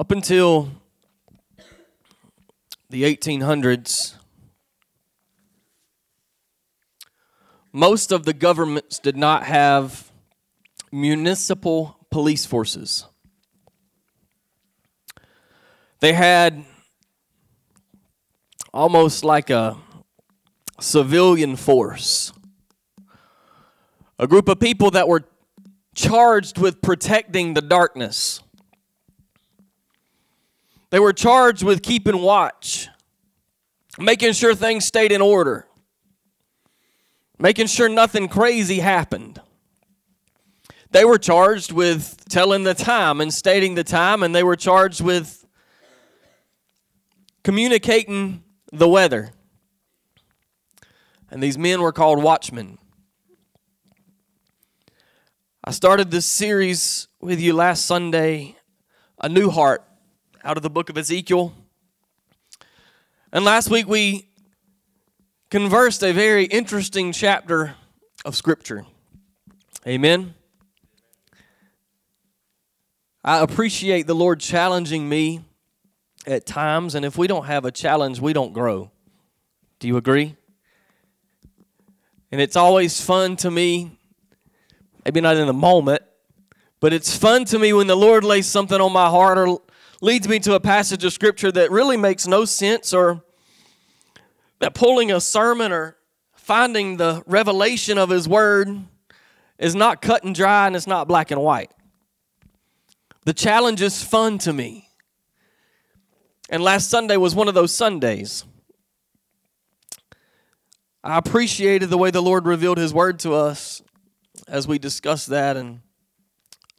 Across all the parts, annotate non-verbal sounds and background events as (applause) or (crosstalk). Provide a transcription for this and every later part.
Up until the 1800s, most of the governments did not have municipal police forces. They had almost like a civilian force, a group of people that were charged with protecting the darkness. They were charged with keeping watch, making sure things stayed in order, making sure nothing crazy happened. They were charged with telling the time and stating the time, and they were charged with communicating the weather. And these men were called watchmen. I started this series with you last Sunday, A New Heart out of the book of Ezekiel. And last week we conversed a very interesting chapter of Scripture. Amen. I appreciate the Lord challenging me at times, and if we don't have a challenge, we don't grow. Do you agree? And it's always fun to me, maybe not in the moment, but it's fun to me when the Lord lays something on my heart or leads me to a passage of scripture that really makes no sense or that pulling a sermon or finding the revelation of his word is not cut and dry and it's not black and white. The challenge is fun to me. And last Sunday was one of those Sundays. I appreciated the way the Lord revealed his word to us as we discussed that and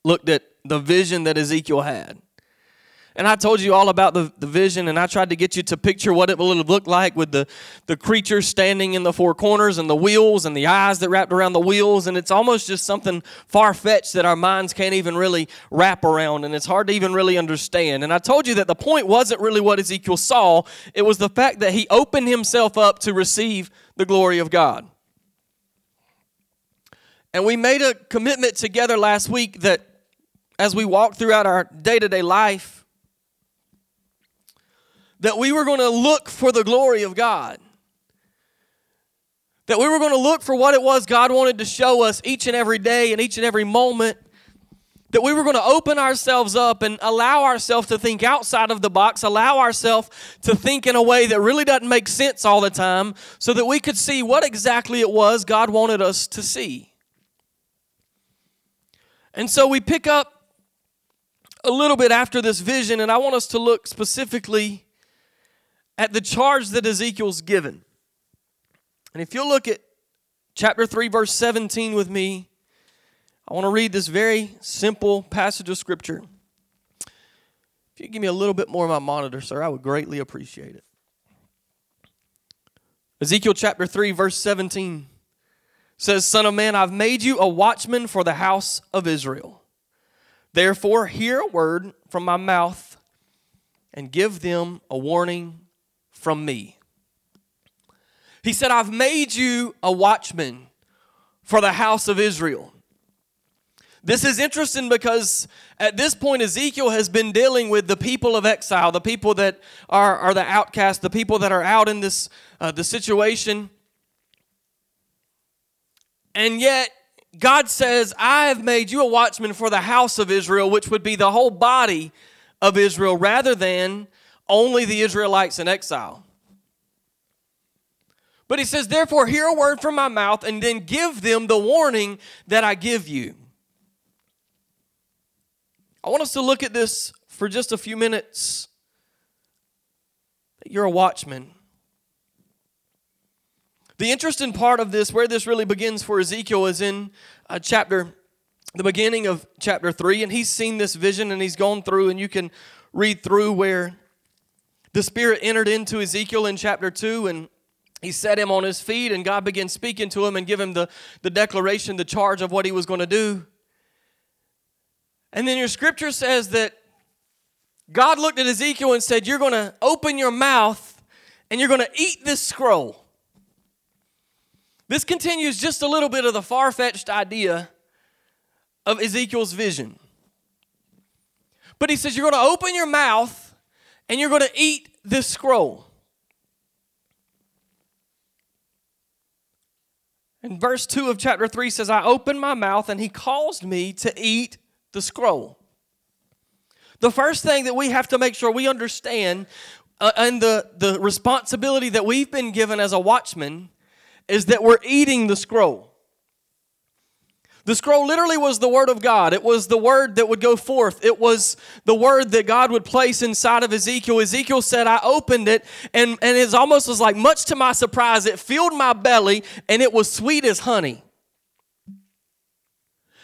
looked at the vision that Ezekiel had. And I told you all about the, the vision, and I tried to get you to picture what it would look like with the, the creature standing in the four corners and the wheels and the eyes that wrapped around the wheels. And it's almost just something far fetched that our minds can't even really wrap around, and it's hard to even really understand. And I told you that the point wasn't really what Ezekiel saw, it was the fact that he opened himself up to receive the glory of God. And we made a commitment together last week that as we walk throughout our day to day life, that we were going to look for the glory of God. That we were going to look for what it was God wanted to show us each and every day and each and every moment. That we were going to open ourselves up and allow ourselves to think outside of the box, allow ourselves to think in a way that really doesn't make sense all the time, so that we could see what exactly it was God wanted us to see. And so we pick up a little bit after this vision, and I want us to look specifically at the charge that Ezekiel's given. And if you'll look at chapter 3, verse 17 with me, I want to read this very simple passage of Scripture. If you give me a little bit more of my monitor, sir, I would greatly appreciate it. Ezekiel chapter 3, verse 17 says, Son of man, I've made you a watchman for the house of Israel. Therefore, hear a word from my mouth and give them a warning from me. He said, I've made you a watchman for the house of Israel. This is interesting because at this point, Ezekiel has been dealing with the people of exile, the people that are, are the outcast, the people that are out in this uh, the situation. And yet, God says, I have made you a watchman for the house of Israel, which would be the whole body of Israel, rather than only the Israelites in exile. But he says, Therefore, hear a word from my mouth and then give them the warning that I give you. I want us to look at this for just a few minutes. You're a watchman. The interesting part of this, where this really begins for Ezekiel, is in uh, chapter, the beginning of chapter 3. And he's seen this vision and he's gone through, and you can read through where the Spirit entered into Ezekiel in chapter 2 and he set him on his feet, and God began speaking to him and give him the, the declaration, the charge of what he was going to do. And then your scripture says that God looked at Ezekiel and said, You're going to open your mouth and you're going to eat this scroll. This continues just a little bit of the far fetched idea of Ezekiel's vision. But he says, You're going to open your mouth and you're going to eat this scroll. And verse 2 of chapter 3 says, I opened my mouth and he caused me to eat the scroll. The first thing that we have to make sure we understand uh, and the, the responsibility that we've been given as a watchman is that we're eating the scroll. The scroll literally was the word of God. It was the word that would go forth. It was the word that God would place inside of Ezekiel. Ezekiel said, I opened it, and, and it's almost was like, much to my surprise, it filled my belly, and it was sweet as honey.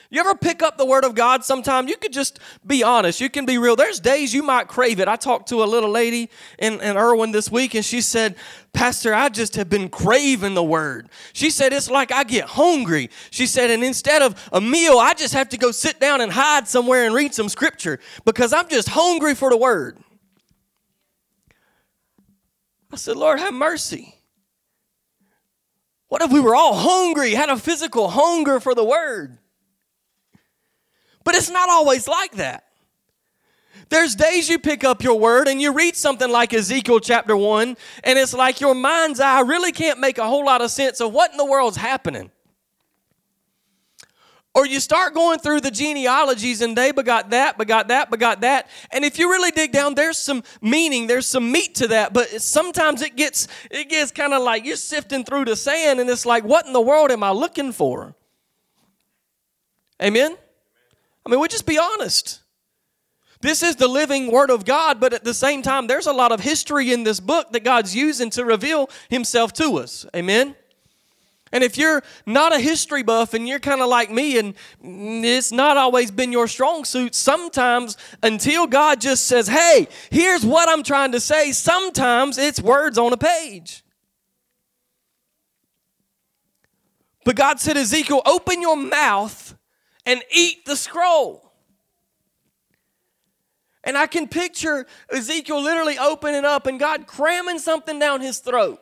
You ever pick up the word of God sometime? You could just be honest. You can be real. There's days you might crave it. I talked to a little lady in, in Erwin this week, and she said, Pastor, I just have been craving the word. She said, It's like I get hungry. She said, And instead of a meal, I just have to go sit down and hide somewhere and read some scripture because I'm just hungry for the word. I said, Lord, have mercy. What if we were all hungry, had a physical hunger for the word? But it's not always like that. There's days you pick up your word and you read something like Ezekiel chapter 1, and it's like your mind's eye really can't make a whole lot of sense of what in the world's happening. Or you start going through the genealogies and they begot that, begot that, begot that. And if you really dig down, there's some meaning, there's some meat to that. But sometimes it gets it gets kind of like you're sifting through the sand and it's like, what in the world am I looking for? Amen? I mean, we just be honest. This is the living Word of God, but at the same time, there's a lot of history in this book that God's using to reveal Himself to us. Amen? And if you're not a history buff and you're kind of like me and it's not always been your strong suit, sometimes until God just says, hey, here's what I'm trying to say, sometimes it's words on a page. But God said, Ezekiel, open your mouth and eat the scroll. And I can picture Ezekiel literally opening up and God cramming something down his throat.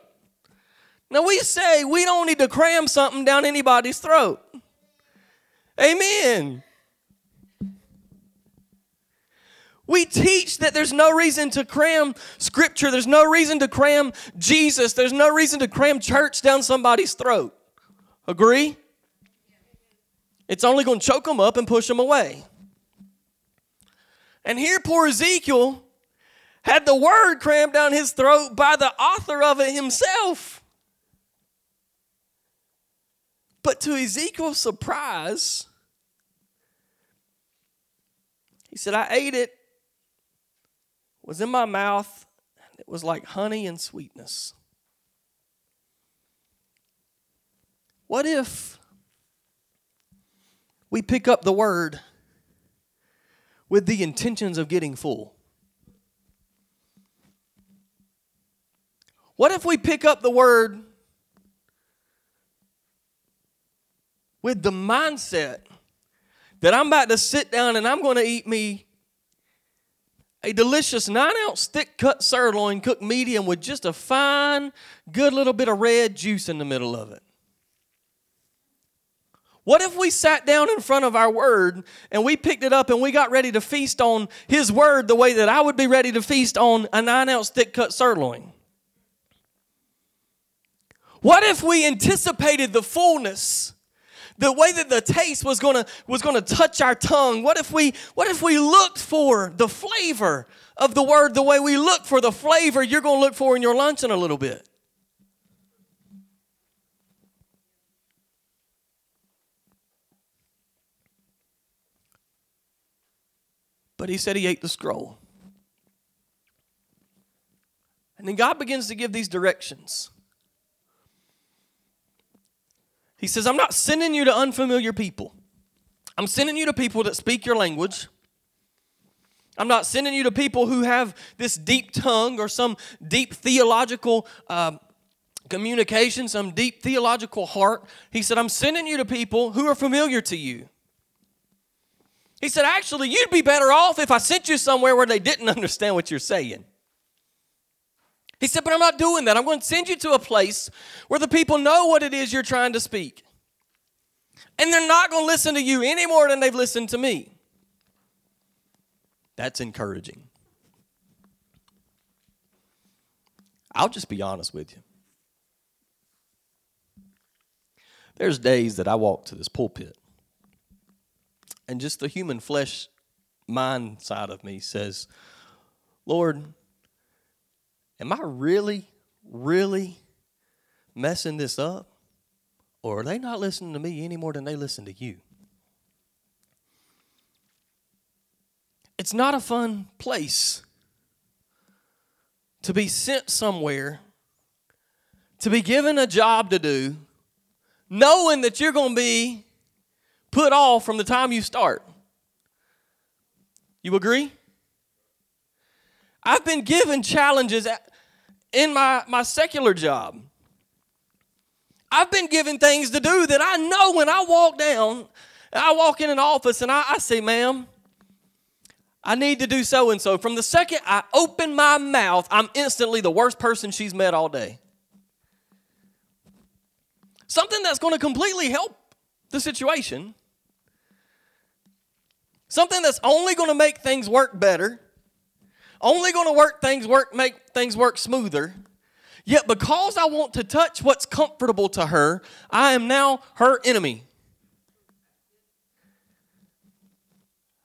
Now, we say we don't need to cram something down anybody's throat. Amen. We teach that there's no reason to cram scripture, there's no reason to cram Jesus, there's no reason to cram church down somebody's throat. Agree? It's only going to choke them up and push them away. And here, poor Ezekiel had the word crammed down his throat by the author of it himself. But to Ezekiel's surprise, he said, I ate it, was in my mouth, and it was like honey and sweetness. What if we pick up the word with the intentions of getting full? What if we pick up the word with the mindset that I'm about to sit down and I'm going to eat me a delicious nine ounce thick cut sirloin cooked medium with just a fine, good little bit of red juice in the middle of it? What if we sat down in front of our word and we picked it up and we got ready to feast on his word the way that I would be ready to feast on a nine ounce thick cut sirloin? What if we anticipated the fullness? The way that the taste was gonna was gonna touch our tongue. What if we what if we looked for the flavor of the word the way we look for the flavor you're gonna look for in your lunch in a little bit? But he said he ate the scroll. And then God begins to give these directions. He says, I'm not sending you to unfamiliar people. I'm sending you to people that speak your language. I'm not sending you to people who have this deep tongue or some deep theological um, communication, some deep theological heart. He said, I'm sending you to people who are familiar to you. He said, Actually, you'd be better off if I sent you somewhere where they didn't (laughs) understand what you're saying. He said, But I'm not doing that. I'm going to send you to a place where the people know what it is you're trying to speak. And they're not going to listen to you any more than they've listened to me. That's encouraging. I'll just be honest with you. There's days that I walk to this pulpit, and just the human flesh mind side of me says, Lord, am I really, really messing this up? Or are they not listening to me any more than they listen to you? It's not a fun place to be sent somewhere, to be given a job to do, knowing that you're going to be put off from the time you start. You agree? I've been given challenges in my, my secular job. I've been given things to do that I know when I walk down, I walk in an office and I, I say, ma'am, I need to do so and so. From the second I open my mouth, I'm instantly the worst person she's met all day. Something that's going to completely help the situation. Something that's only going to make things work better. Only going to work things work make things work smoother. Yet because I want to touch what's comfortable to her, I am now her enemy.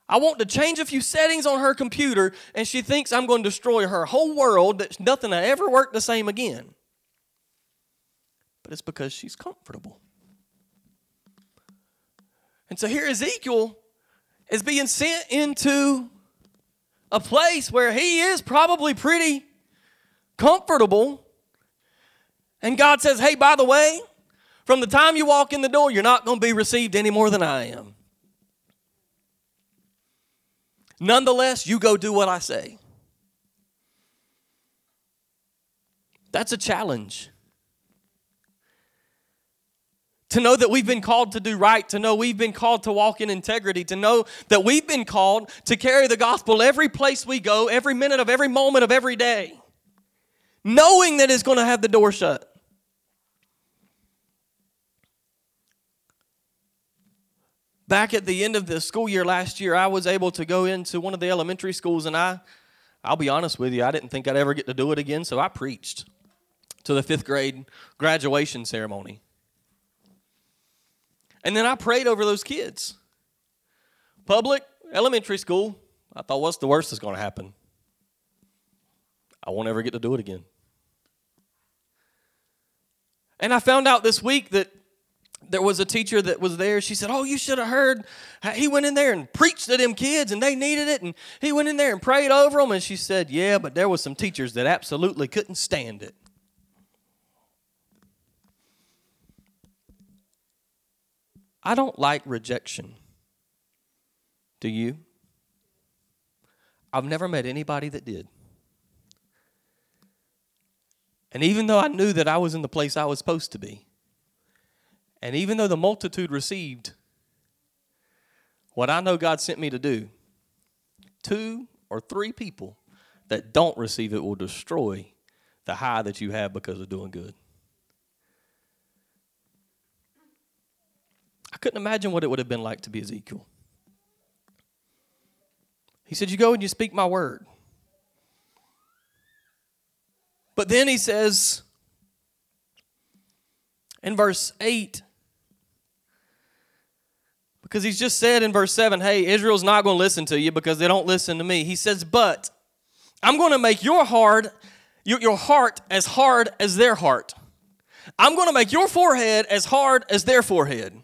I want to change a few settings on her computer, and she thinks I'm going to destroy her whole world, that nothing will ever work the same again. But it's because she's comfortable. And so here Ezekiel is being sent into a place where he is probably pretty comfortable. And God says, hey, by the way, from the time you walk in the door, you're not going to be received any more than I am. Nonetheless, you go do what I say. That's a challenge. To know that we've been called to do right, to know we've been called to walk in integrity, to know that we've been called to carry the gospel every place we go, every minute of every moment of every day, knowing that it's going to have the door shut. back at the end of the school year last year, I was able to go into one of the elementary schools, and I, I'll be honest with you, I didn't think I'd ever get to do it again, so I preached to the fifth grade graduation ceremony. And then I prayed over those kids. Public, elementary school, I thought, what's the worst that's going to happen? I won't ever get to do it again. And I found out this week that there was a teacher that was there. She said, Oh, you should have heard. He went in there and preached to them kids and they needed it. And he went in there and prayed over them. And she said, Yeah, but there was some teachers that absolutely couldn't stand it. I don't like rejection. Do you? I've never met anybody that did. And even though I knew that I was in the place I was supposed to be, and even though the multitude received what I know God sent me to do, two or three people that don't receive it will destroy the high that you have because of doing good. I couldn't imagine what it would have been like to be Ezekiel. He said, You go and you speak my word. But then he says in verse 8, because he's just said in verse 7, hey, Israel's not going to listen to you because they don't listen to me. He says, but I'm going to make your heart, your, your heart as hard as their heart. I'm going to make your forehead as hard as their forehead.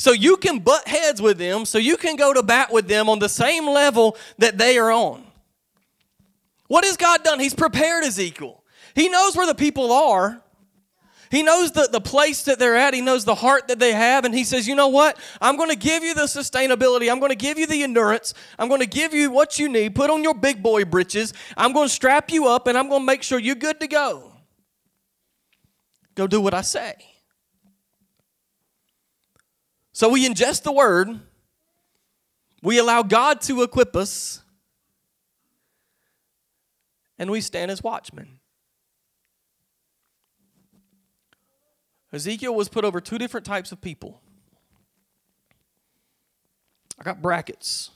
So you can butt heads with them, so you can go to bat with them on the same level that they are on. What has God done? He's prepared Ezekiel. He knows where the people are. He knows the, the place that they're at. He knows the heart that they have. And he says, You know what? I'm going to give you the sustainability. I'm going to give you the endurance. I'm going to give you what you need. Put on your big boy britches. I'm going to strap you up and I'm going to make sure you're good to go. Go do what I say. So we ingest the word, we allow God to equip us, and we stand as watchmen. Ezekiel was put over two different types of people. I got brackets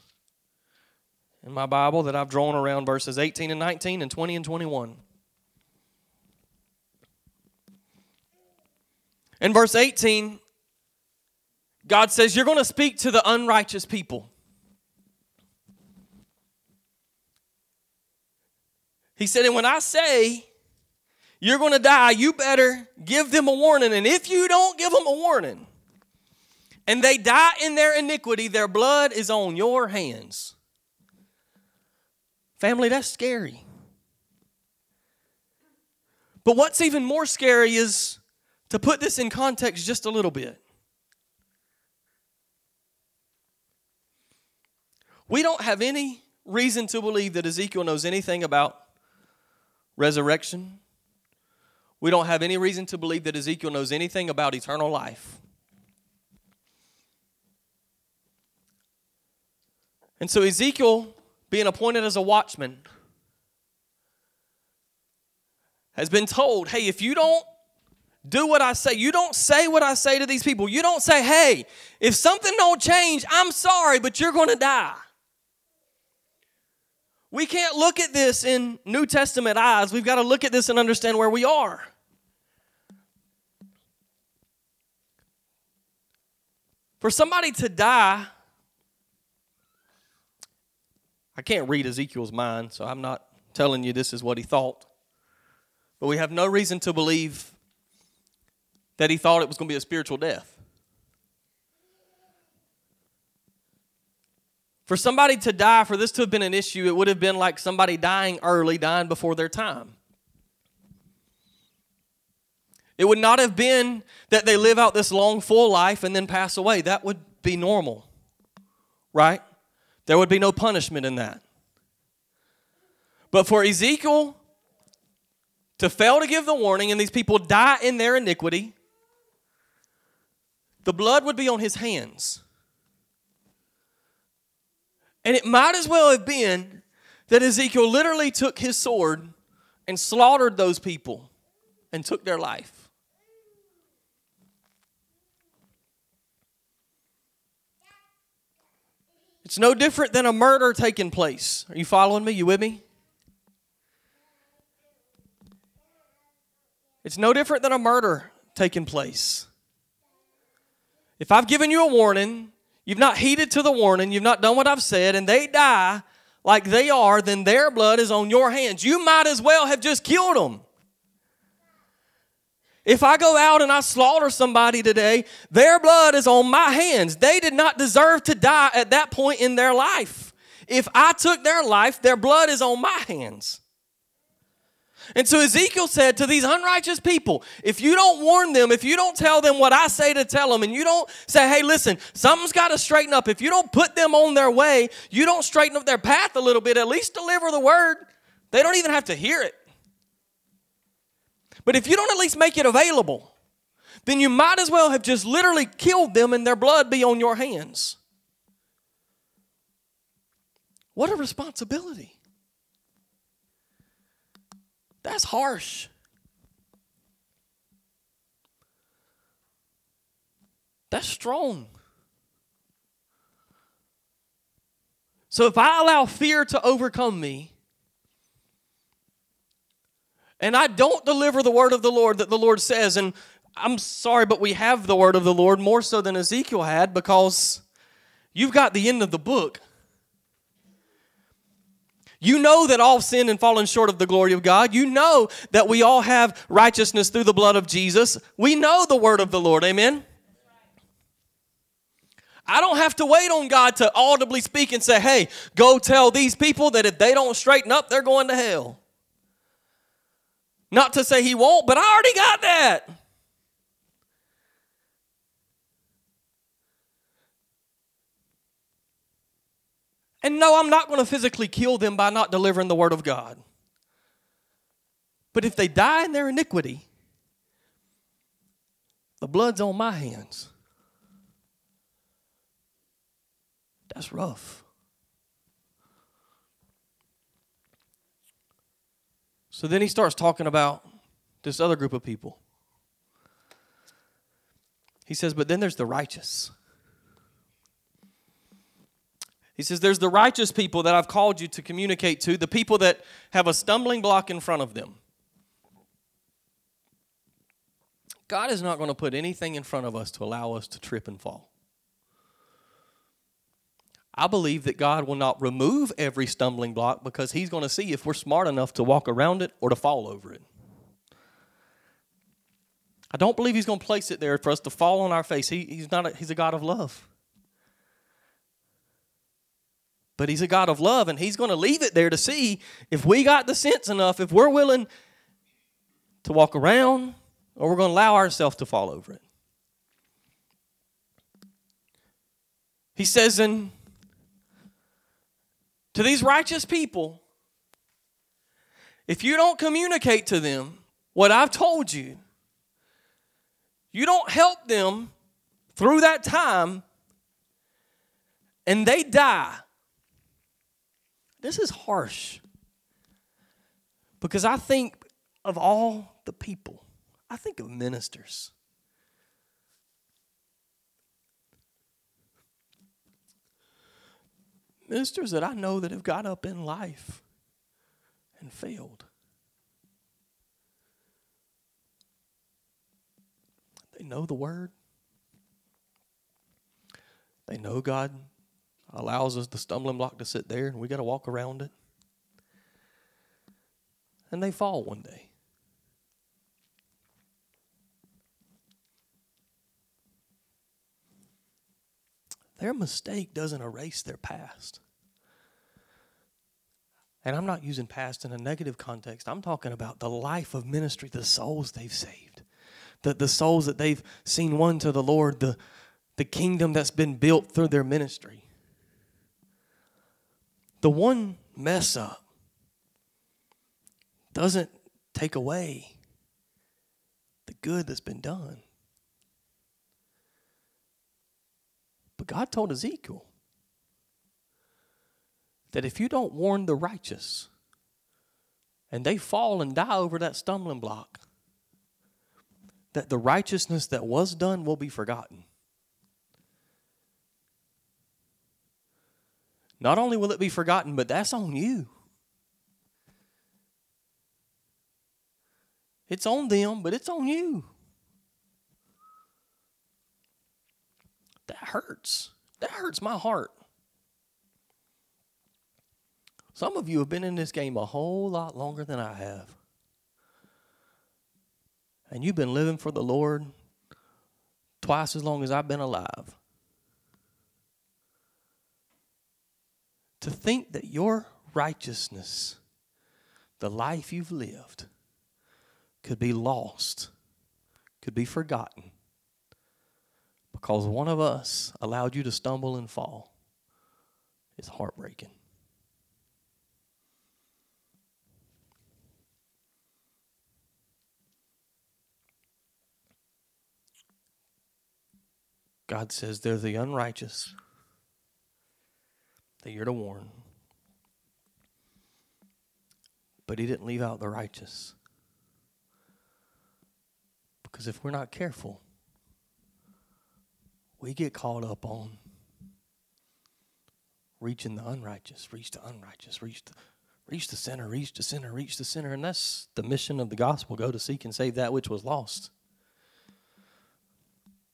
in my Bible that I've drawn around verses 18 and 19 and 20 and 21. In verse 18, God says, You're going to speak to the unrighteous people. He said, And when I say you're going to die, you better give them a warning. And if you don't give them a warning, and they die in their iniquity, their blood is on your hands. Family, that's scary. But what's even more scary is to put this in context just a little bit. We don't have any reason to believe that Ezekiel knows anything about resurrection. We don't have any reason to believe that Ezekiel knows anything about eternal life. And so, Ezekiel, being appointed as a watchman, has been told hey, if you don't do what I say. You don't say what I say to these people. You don't say, hey, if something don't change, I'm sorry, but you're going to die. We can't look at this in New Testament eyes. We've got to look at this and understand where we are. For somebody to die, I can't read Ezekiel's mind, so I'm not telling you this is what he thought. But we have no reason to believe that he thought it was going to be a spiritual death. For somebody to die, for this to have been an issue, it would have been like somebody dying early, dying before their time. It would not have been that they live out this long, full life and then pass away. That would be normal, right? There would be no punishment in that. But for Ezekiel to fail to give the warning and these people die in their iniquity, the blood would be on his hands. And it might as well have been that Ezekiel literally took his sword and slaughtered those people and took their life. It's no different than a murder taking place. Are you following me? You with me? It's no different than a murder taking place. If I've given you a warning you've not heeded to the warning, you've not done what I've said, and they die like they are, then their blood is on your hands. You might as well have just killed them. If I go out and I slaughter somebody today, their blood is on my hands. They did not deserve to die at that point in their life. If I took their life, their blood is on my hands. And so Ezekiel said to these unrighteous people, if you don't warn them, if you don't tell them what I say to tell them, and you don't say, hey, listen, something's got to straighten up, if you don't put them on their way, you don't straighten up their path a little bit, at least deliver the word. They don't even have to hear it. But if you don't at least make it available, then you might as well have just literally killed them and their blood be on your hands. What a responsibility. That's harsh. That's strong. So if I allow fear to overcome me, and I don't deliver the word of the Lord that the Lord says, and I'm sorry, but we have the word of the Lord more so than Ezekiel had because you've got the end of the book. You know that all sin and fallen short of the glory of God. You know that we all have righteousness through the blood of Jesus. We know the word of the Lord. Amen. I don't have to wait on God to audibly speak and say, hey, go tell these people that if they don't straighten up, they're going to hell. Not to say He won't, but I already got that. And no, I'm not going to physically kill them by not delivering the word of God. But if they die in their iniquity, the blood's on my hands. That's rough. So then he starts talking about this other group of people. He says, But then there's the righteous. He says, There's the righteous people that I've called you to communicate to, the people that have a stumbling block in front of them. God is not going to put anything in front of us to allow us to trip and fall. I believe that God will not remove every stumbling block because He's going to see if we're smart enough to walk around it or to fall over it. I don't believe He's going to place it there for us to fall on our face. He, he's not. A, he's a God of love, but He's a God of love, and He's going to leave it there to see if we got the sense enough, if we're willing to walk around, or we're going to allow ourselves to fall over it. He says in to these righteous people, if you don't communicate to them what I've told you, you don't help them through that time, and they die. This is harsh. Because I think of all the people, I think of ministers. Ministers that I know that have got up in life and failed. They know the word. They know God allows us the stumbling block to sit there and we got to walk around it. And they fall one day. Their mistake doesn't erase their past. And I'm not using past in a negative context. I'm talking about the life of ministry, the souls they've saved, the, the souls that they've seen won to the Lord, the, the kingdom that's been built through their ministry. The one mess up doesn't take away the good that's been done. But God told Ezekiel that if you don't warn the righteous and they fall and die over that stumbling block, that the righteousness that was done will be forgotten. Not only will it be forgotten, but that's on you. It's on them, but it's on you. That hurts. That hurts my heart. Some of you have been in this game a whole lot longer than I have. And you've been living for the Lord twice as long as I've been alive. To think that your righteousness, the life you've lived, could be lost, could be forgotten because one of us allowed you to stumble and fall is heartbreaking. God says they're the unrighteous that you're to warn. But He didn't leave out the righteous. Because if we're not careful, we get caught up on reaching the unrighteous, reach the unrighteous, reach the reach the sinner, reach the sinner, reach the sinner, and that's the mission of the gospel: go to seek and save that which was lost.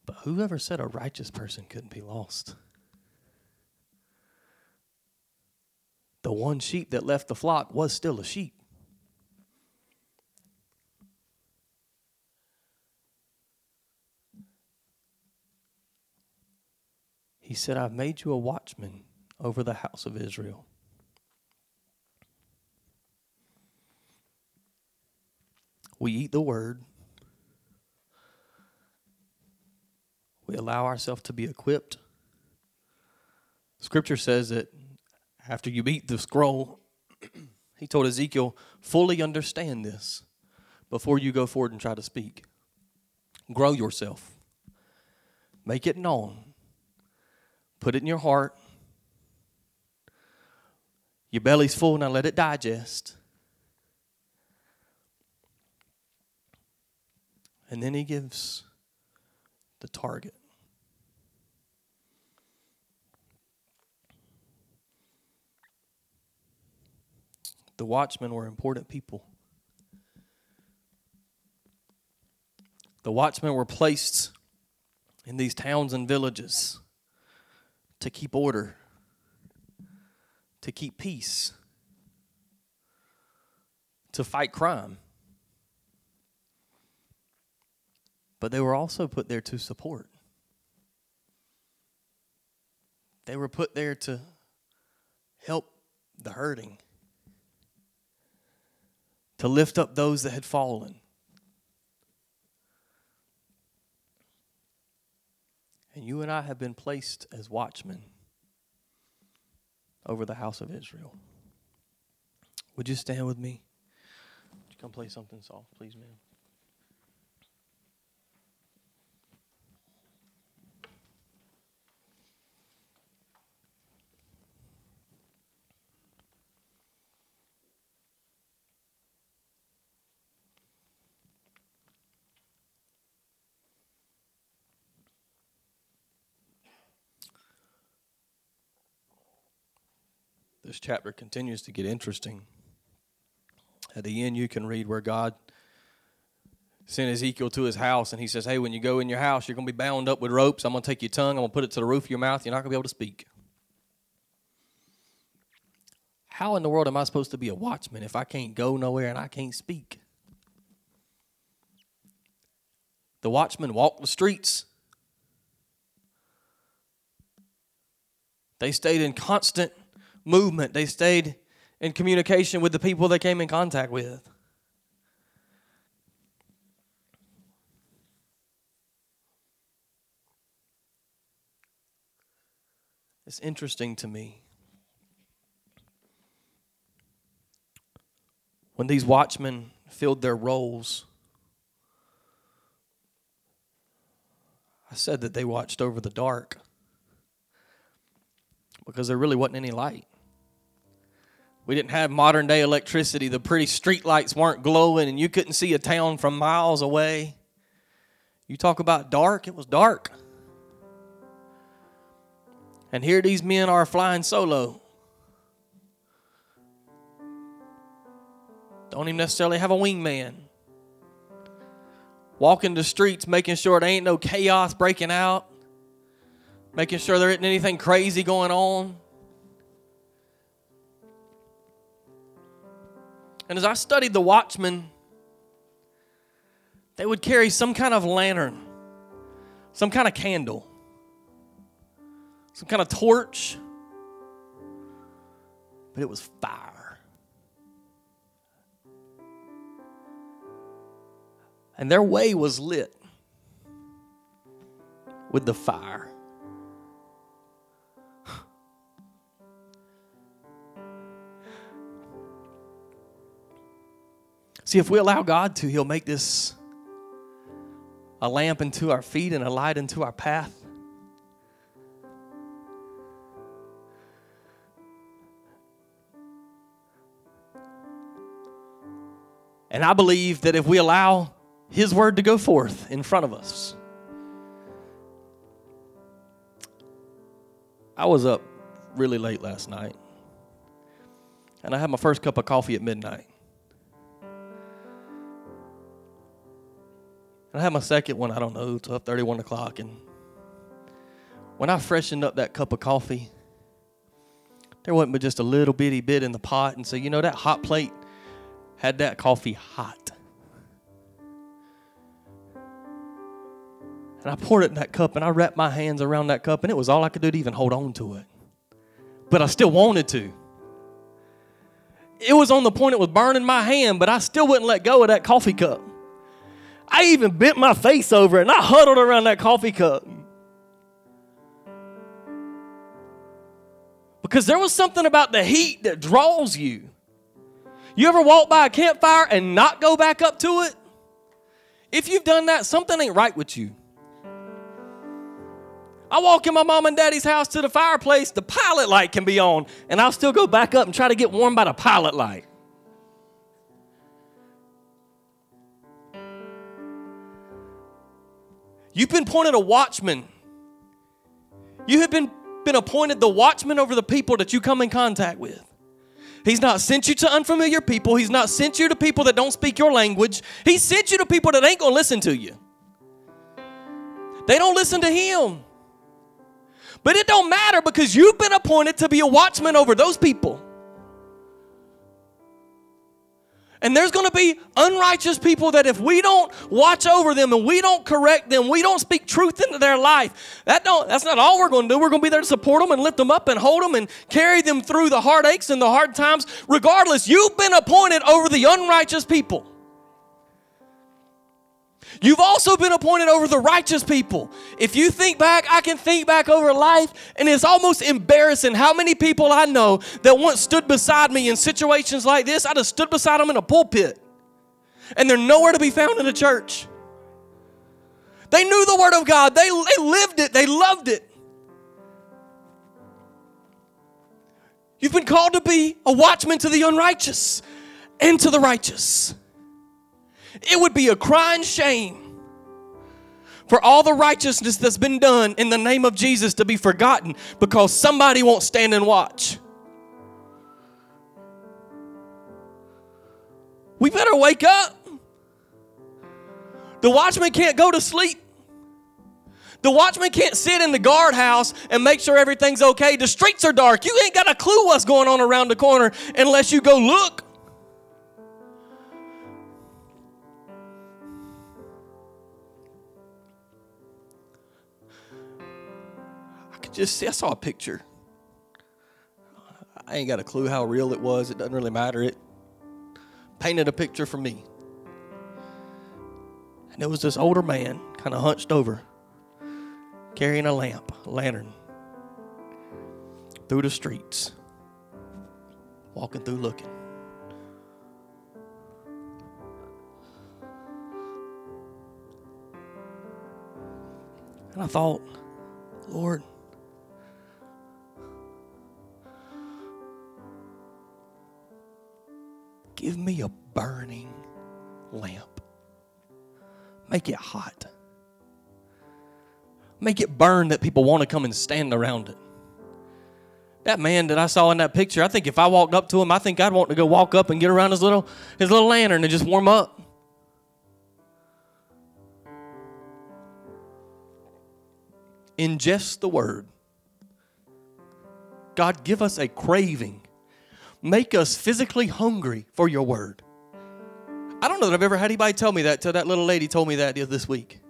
But whoever said a righteous person couldn't be lost? The one sheep that left the flock was still a sheep. He said, I've made you a watchman over the house of Israel. We eat the word. We allow ourselves to be equipped. Scripture says that after you beat the scroll, he told Ezekiel, fully understand this before you go forward and try to speak. Grow yourself, make it known, put it in your heart. Your belly's full, now let it digest. And then he gives the target. The watchmen were important people. The watchmen were placed in these towns and villages to keep order, to keep peace, to fight crime. But they were also put there to support. They were put there to help the hurting to lift up those that had fallen. And you and I have been placed as watchmen over the house of Israel. Would you stand with me? Would you come play something soft, please, ma'am? This chapter continues to get interesting. At the end, you can read where God sent Ezekiel to his house, and he says, Hey, when you go in your house, you're going to be bound up with ropes. I'm going to take your tongue, I'm going to put it to the roof of your mouth. You're not going to be able to speak. How in the world am I supposed to be a watchman if I can't go nowhere and I can't speak? The watchmen walked the streets. They stayed in constant movement. They stayed in communication with the people they came in contact with. It's interesting to me. When these watchmen filled their roles, I said that they watched over the dark because there really wasn't any light. We didn't have modern day electricity. The pretty street lights weren't glowing, and you couldn't see a town from miles away. You talk about dark, it was dark. And here these men are flying solo. Don't even necessarily have a wingman. Walking the streets, making sure there ain't no chaos breaking out, making sure there isn't anything crazy going on. And as I studied the watchmen, they would carry some kind of lantern, some kind of candle, some kind of torch, but it was fire. And their way was lit with the fire. See, if we allow God to, He'll make this a lamp into our feet and a light into our path. And I believe that if we allow His word to go forth in front of us, I was up really late last night, and I had my first cup of coffee at midnight. And I had my second one, I don't know, 12, 30, 1 o'clock. And when I freshened up that cup of coffee, there wasn't but just a little bitty bit in the pot. And so, you know, that hot plate had that coffee hot. And I poured it in that cup and I wrapped my hands around that cup, and it was all I could do to even hold on to it. But I still wanted to. It was on the point it was burning my hand, but I still wouldn't let go of that coffee cup. I even bent my face over it and I huddled around that coffee cup. Because there was something about the heat that draws you. You ever walk by a campfire and not go back up to it? If you've done that, something ain't right with you. I walk in my mom and daddy's house to the fireplace, the pilot light can be on, and I'll still go back up and try to get warm by the pilot light. You've been appointed a watchman. You have been, been appointed the watchman over the people that you come in contact with. He's not sent you to unfamiliar people. He's not sent you to people that don't speak your language. He sent you to people that ain't going to listen to you. They don't listen to him. But it don't matter because you've been appointed to be a watchman over those people. And there's going to be unrighteous people that if we don't watch over them and we don't correct them, we don't speak truth into their life. That don't that's not all we're going to do. We're going to be there to support them and lift them up and hold them and carry them through the heartaches and the hard times. Regardless, you've been appointed over the unrighteous people. You've also been appointed over the righteous people. If you think back, I can think back over life, and it's almost embarrassing how many people I know that once stood beside me in situations like this. I just stood beside them in a pulpit, and they're nowhere to be found in a church. They knew the Word of God, they, they lived it, they loved it. You've been called to be a watchman to the unrighteous and to the righteous. It would be a crying shame for all the righteousness that's been done in the name of Jesus to be forgotten because somebody won't stand and watch. We better wake up. The watchman can't go to sleep. The watchman can't sit in the guardhouse and make sure everything's okay. The streets are dark. You ain't got a clue what's going on around the corner unless you go look. Just see, I saw a picture. I ain't got a clue how real it was. It doesn't really matter. It painted a picture for me. And it was this older man, kind of hunched over, carrying a lamp, a lantern, through the streets, walking through looking. And I thought, Lord, Give me a burning lamp. Make it hot. Make it burn that people want to come and stand around it. That man that I saw in that picture, I think if I walked up to him, I think I'd want to go walk up and get around his little his little lantern and just warm up. Ingest the word. God, give us a craving make us physically hungry for your word. I don't know that I've ever had anybody tell me that till that little lady told me that this week.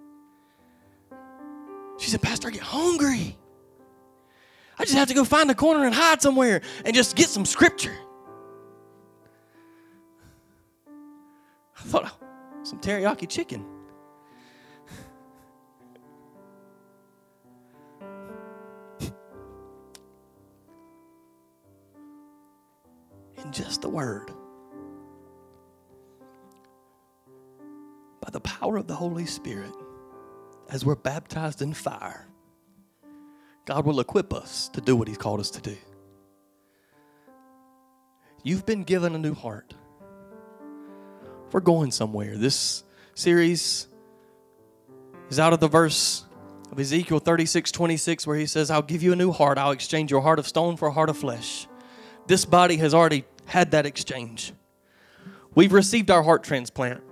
She said, Pastor, I get hungry. I just have to go find a corner and hide somewhere and just get some scripture. I thought, some teriyaki chicken. In just the word. By the power of the Holy Spirit, as we're baptized in fire, God will equip us to do what He's called us to do. You've been given a new heart. We're going somewhere. This series is out of the verse of Ezekiel 36 26, where he says, I'll give you a new heart. I'll exchange your heart of stone for a heart of flesh. This body has already had that exchange. We've received our heart transplant.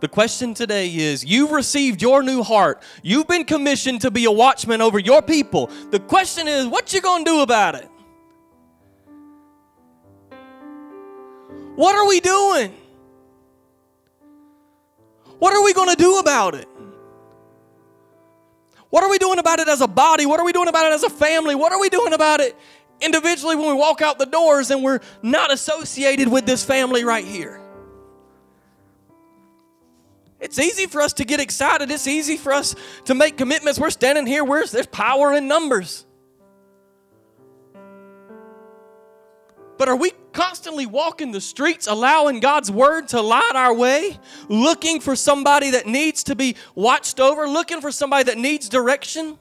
The question today is you've received your new heart. You've been commissioned to be a watchman over your people. The question is what you going to do about it? What are we doing? What are we going to do about it? What are we doing about it as a body? What are we doing about it as a family? What are we doing about it individually when we walk out the doors and we're not associated with this family right here. It's easy for us to get excited. It's easy for us to make commitments. We're standing here, there's power in numbers. But are we constantly walking the streets, allowing God's word to light our way, looking for somebody that needs to be watched over, looking for somebody that needs direction,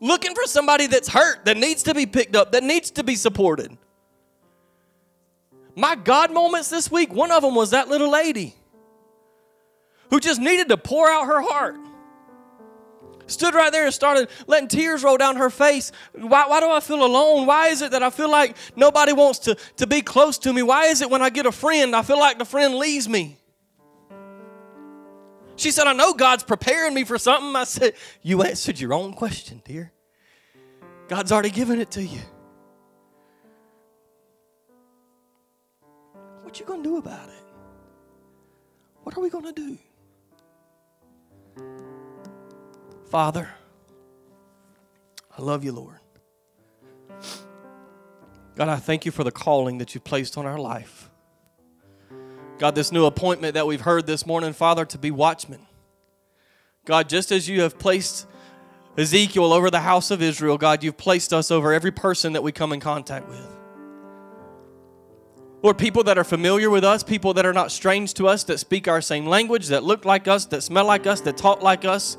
looking for somebody that's hurt, that needs to be picked up, that needs to be supported? My God moments this week, one of them was that little lady who just needed to pour out her heart stood right there and started letting tears roll down her face. Why, why do I feel alone? Why is it that I feel like nobody wants to, to be close to me? Why is it when I get a friend, I feel like the friend leaves me? She said, I know God's preparing me for something. I said, You answered your own question, dear. God's already given it to you. What you gonna do about it? What are we gonna do? Father, I love you, Lord. God, I thank you for the calling that you've placed on our life. God, this new appointment that we've heard this morning, Father, to be watchmen. God, just as you have placed Ezekiel over the house of Israel, God, you've placed us over every person that we come in contact with. Lord, people that are familiar with us, people that are not strange to us, that speak our same language, that look like us, that smell like us, that talk like us,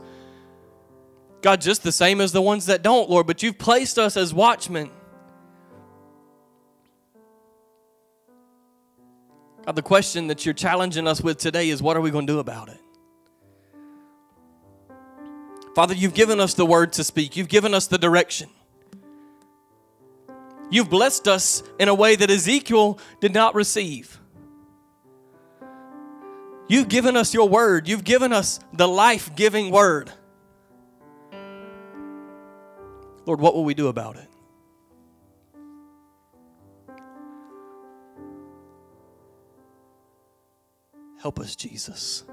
God, just the same as the ones that don't, Lord, but you've placed us as watchmen. God, the question that you're challenging us with today is what are we going to do about it? Father, you've given us the word to speak, you've given us the direction. You've blessed us in a way that Ezekiel did not receive. You've given us your word, you've given us the life giving word. Lord, what will we do about it? Help us, Jesus.